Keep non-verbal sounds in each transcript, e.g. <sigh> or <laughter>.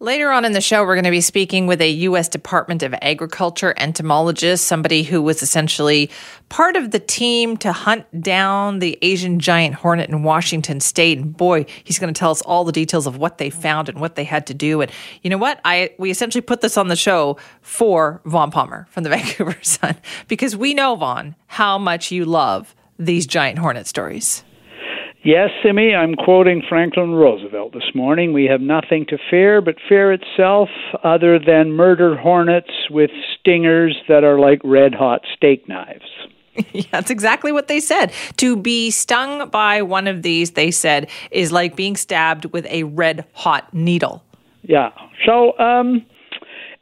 Later on in the show, we're going to be speaking with a U.S. Department of Agriculture entomologist, somebody who was essentially part of the team to hunt down the Asian giant hornet in Washington state. And boy, he's going to tell us all the details of what they found and what they had to do. And you know what? I we essentially put this on the show for Vaughn Palmer from the <laughs> Vancouver Sun because we know Vaughn how much you love these giant hornet stories. Yes, Simi, I'm quoting Franklin Roosevelt this morning. We have nothing to fear but fear itself, other than murder hornets with stingers that are like red hot steak knives. <laughs> yeah, that's exactly what they said. To be stung by one of these, they said, is like being stabbed with a red hot needle. Yeah. So, um,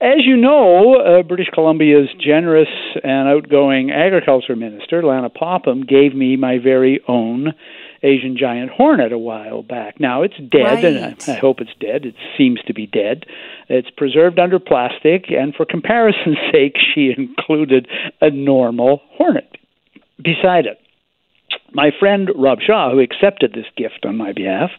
as you know, uh, British Columbia's generous and outgoing agriculture minister, Lana Popham, gave me my very own Asian giant hornet a while back. Now it's dead, right. and I, I hope it's dead. It seems to be dead. It's preserved under plastic, and for comparison's <laughs> sake, she included a normal hornet beside it. My friend Rob Shaw, who accepted this gift on my behalf,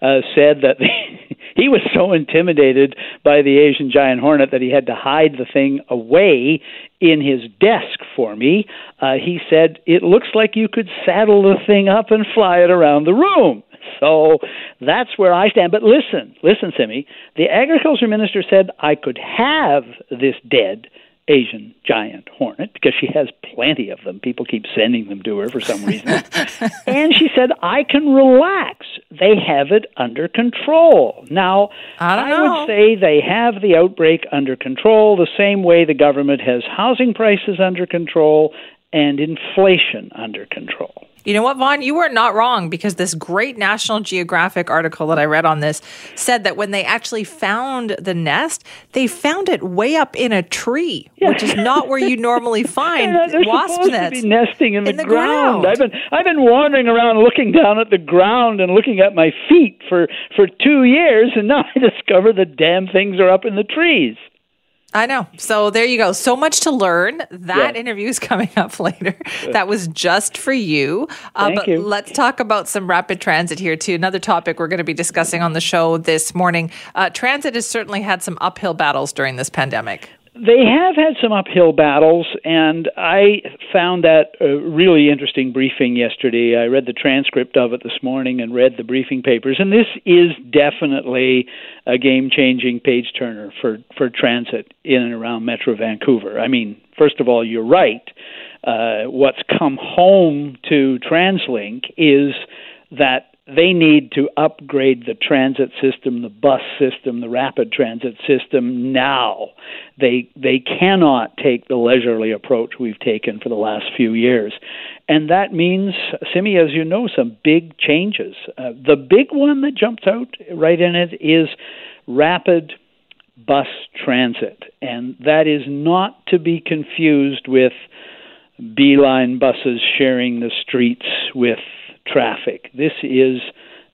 uh, said that <laughs> he was so intimidated by the Asian giant hornet that he had to hide the thing away in his desk for me. Uh, he said, It looks like you could saddle the thing up and fly it around the room. <laughs> So that's where I stand. But listen, listen, Simi. The agriculture minister said I could have this dead Asian giant hornet because she has plenty of them. People keep sending them to her for some reason. <laughs> and she said, I can relax. They have it under control. Now, I, I would say they have the outbreak under control the same way the government has housing prices under control and inflation under control. You know what, Vaughn? You were not wrong because this great National Geographic article that I read on this said that when they actually found the nest, they found it way up in a tree, yeah. which is not where you normally <laughs> find yeah, wasp nests. Be nesting in, in the, the ground. ground. I've been I've been wandering around looking down at the ground and looking at my feet for for two years, and now <laughs> I discover the damn things are up in the trees. I know. So there you go. So much to learn. That Yeah. interview is coming up <laughs> later. That was just for you. Uh, Thank but you. let's talk about some rapid transit here, too. Another topic we're going to be discussing on the show this morning. Uh, transit has certainly had some uphill battles during this pandemic. They have had some uphill battles, and I found that a really interesting briefing yesterday. I read the transcript of it this morning and read the briefing papers, and this is definitely a game changing page turner for, for transit in and around Metro Vancouver. I mean, first of all, you're right. Uh, what's come home to TransLink is that they need to upgrade the transit system, the bus system, the rapid transit system now. They they cannot take the leisurely approach we've taken for the last few years, and that means, Simi, as you know, some big changes. Uh, the big one that jumps out right in it is rapid bus transit, and that is not to be confused with B-Line buses sharing the streets with traffic. This is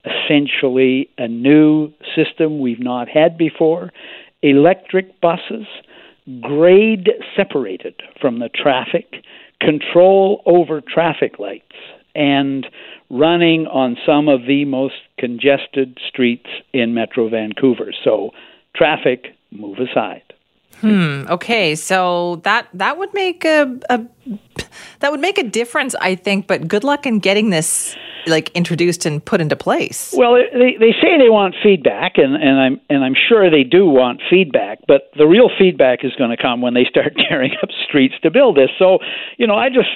essentially a new system we've not had before. Electric buses, grade separated from the traffic, control over traffic lights, and running on some of the most congested streets in Metro Vancouver. So, traffic, move aside. Hmm. Okay. So that that would make a, a that would make a difference, I think. But good luck in getting this like introduced and put into place. Well, they they say they want feedback, and, and I'm and I'm sure they do want feedback. But the real feedback is going to come when they start <laughs> tearing up streets to build this. So, you know, I just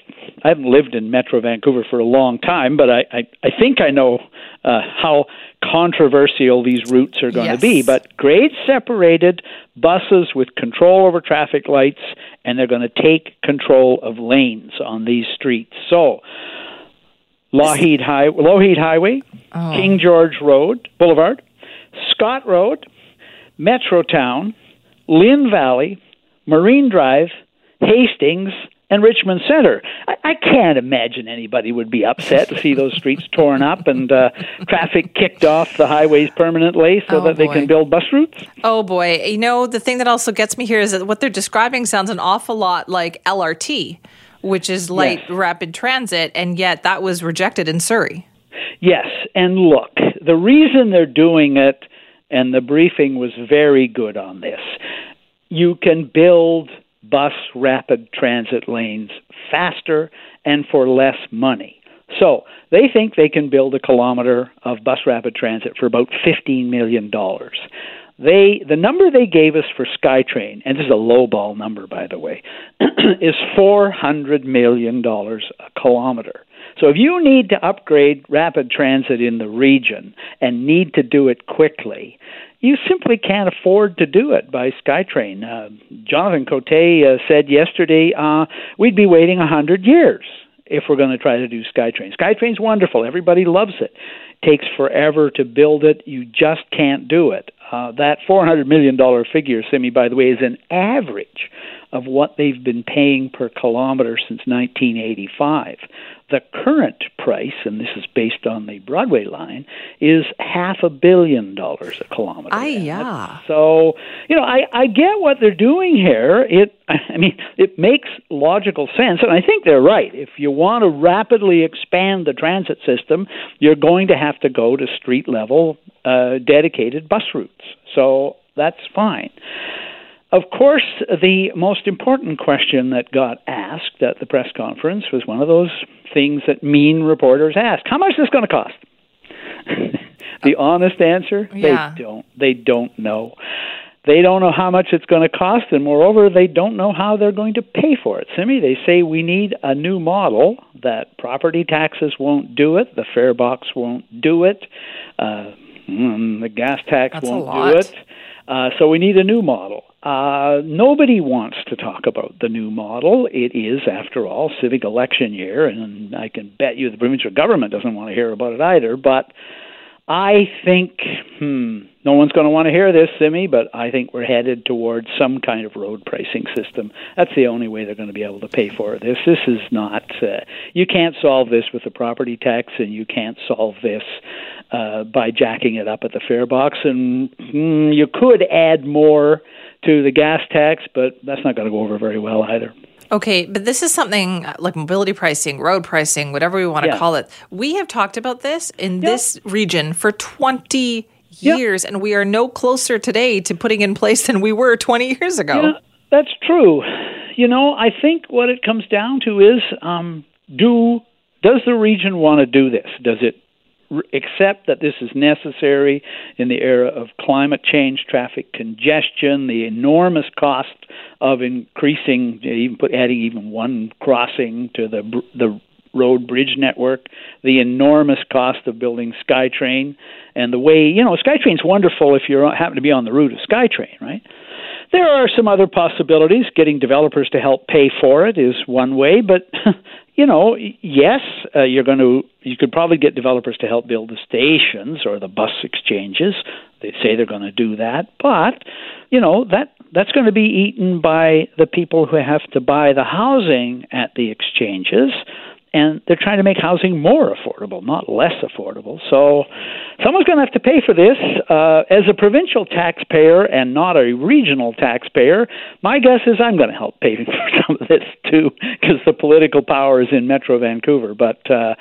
I haven't lived in Metro Vancouver for a long time, but I I, I think I know uh, how controversial these routes are going Yes. to be. But grade separated buses with control over traffic lights, and they're going to take control of lanes on these streets. So. Lougheed, High, Lougheed Highway, Oh. King George Road, Boulevard, Scott Road, Metrotown, Lynn Valley, Marine Drive, Hastings, and Richmond Center. I, I can't imagine anybody would be upset to see those streets <laughs> torn up and uh, traffic kicked off the highways permanently so Oh, that they boy. can build bus routes. Oh boy. You know, the thing that also gets me here is that what they're describing sounds an awful lot like LRT, which is light Yes. rapid transit, and yet that was rejected in Surrey. Yes, and look, the reason they're doing it and the briefing was very good on this. You can build bus rapid transit lanes faster and for less money. So they think they can build a kilometer of bus rapid transit for about $15 million. They the number they gave us for SkyTrain, and this is a lowball number by the way, <clears throat> is four hundred million dollars a kilometer. So if you need to upgrade rapid transit in the region and need to do it quickly, you simply can't afford to do it by SkyTrain. Uh, Jonathan Cote uh, said yesterday uh, we'd be waiting a hundred years if we're going to try to do SkyTrain. SkyTrain's wonderful; everybody loves it. Takes forever to build it. You just can't do it. Uh, that $400 million figure, Simi, by the way, is an average of what they've been paying per kilometer since 1985. The current price, and this is based on the Broadway line, is half a billion dollars a kilometer. Aye, yeah. So, you know, I, I get what they're doing here. It, <laughs> I mean, it makes logical sense, and I think they're right. If you want to rapidly expand the transit system, you're going to have to go to street level uh, dedicated bus routes. So that's fine. Of course, the most important question that got asked at the press conference was one of those things that mean reporters ask. How much is this going to cost? <laughs> the honest answer, yeah. they don't they don't know. They don't know how much it's going to cost, and moreover, they don't know how they're going to pay for it. Simi, they say we need a new model that property taxes won't do it, the fare box won't do it, uh, mm, the gas tax That's won't do it. Uh, so we need a new model. Uh, nobody wants to talk about the new model. It is, after all, civic election year, and I can bet you the provincial government doesn't want to hear about it either. But I think, hmm, no one's going to want to hear this, Simi, but I think we're headed towards some kind of road pricing system. That's the only way they're going to be able to pay for this. This is not, uh, you can't solve this with the property tax, and you can't solve this uh, by jacking it up at the fare box. And hmm, you could add more to the gas tax, but that's not going to go over very well either. Okay, but this is something uh, like mobility pricing, road pricing, whatever we want to Yeah. call it. We have talked about this in Yeah. this region for 20 Yeah. years, and we are no closer today to putting in place than we were 20 years ago. Yeah, that's true. You know, I think what it comes down to is um, do does the region want to do this? Does it accept that this is necessary in the era of climate change, traffic congestion, the enormous cost of increasing, even put adding even one crossing to the the road bridge network, the enormous cost of building SkyTrain, and the way you know SkyTrain's wonderful if you happen to be on the route of SkyTrain, right? There are some other possibilities. Getting developers to help pay for it is one way, but <laughs> you know, yes, uh, you're going to. You could probably get developers to help build the stations or the bus exchanges. They say they're going to do that, but you know that that's going to be eaten by the people who have to buy the housing at the exchanges and they're trying to make housing more affordable, not less affordable. So someone's going to have to pay for this. Uh, as a provincial taxpayer and not a regional taxpayer, my guess is I'm going to help pay <laughs> for some of this too, because the political power is in Metro Vancouver. But uh,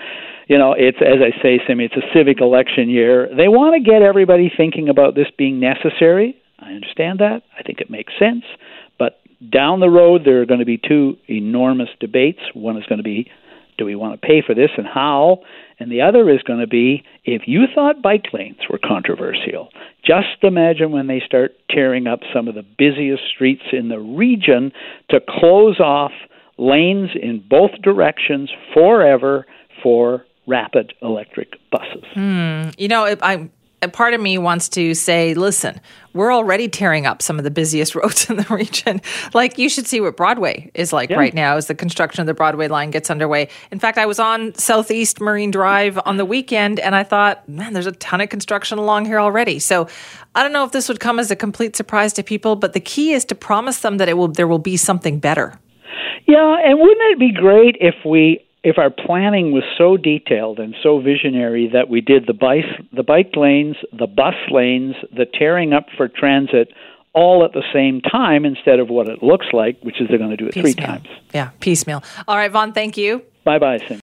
you know, it's as I say, Simi, it's a civic election year. They want to get everybody thinking about this being necessary. I understand that. I think it makes sense. But down the road, there are going to be two enormous debates. One is going to be do we want to pay for this and how? And the other is going to be if you thought bike lanes were controversial, just imagine when they start tearing up some of the busiest streets in the region to close off lanes in both directions forever for rapid electric buses. Hmm. You know, I a part of me wants to say, listen, we're already tearing up some of the busiest <laughs> roads in the region. Like you should see what Broadway is like Yeah. right now as the construction of the Broadway line gets underway. In fact, I was on Southeast Marine Drive on the weekend and I thought, man, there's a ton of construction along here already. So I don't know if this would come as a complete surprise to people, but the key is to promise them that it will there will be something better. Yeah, and wouldn't it be great if we if our planning was so detailed and so visionary that we did the bike the bike lanes, the bus lanes, the tearing up for transit all at the same time instead of what it looks like, which is they're going to do it three times. Yeah, piecemeal. All right, Vaughn, thank you. Bye bye, Sim.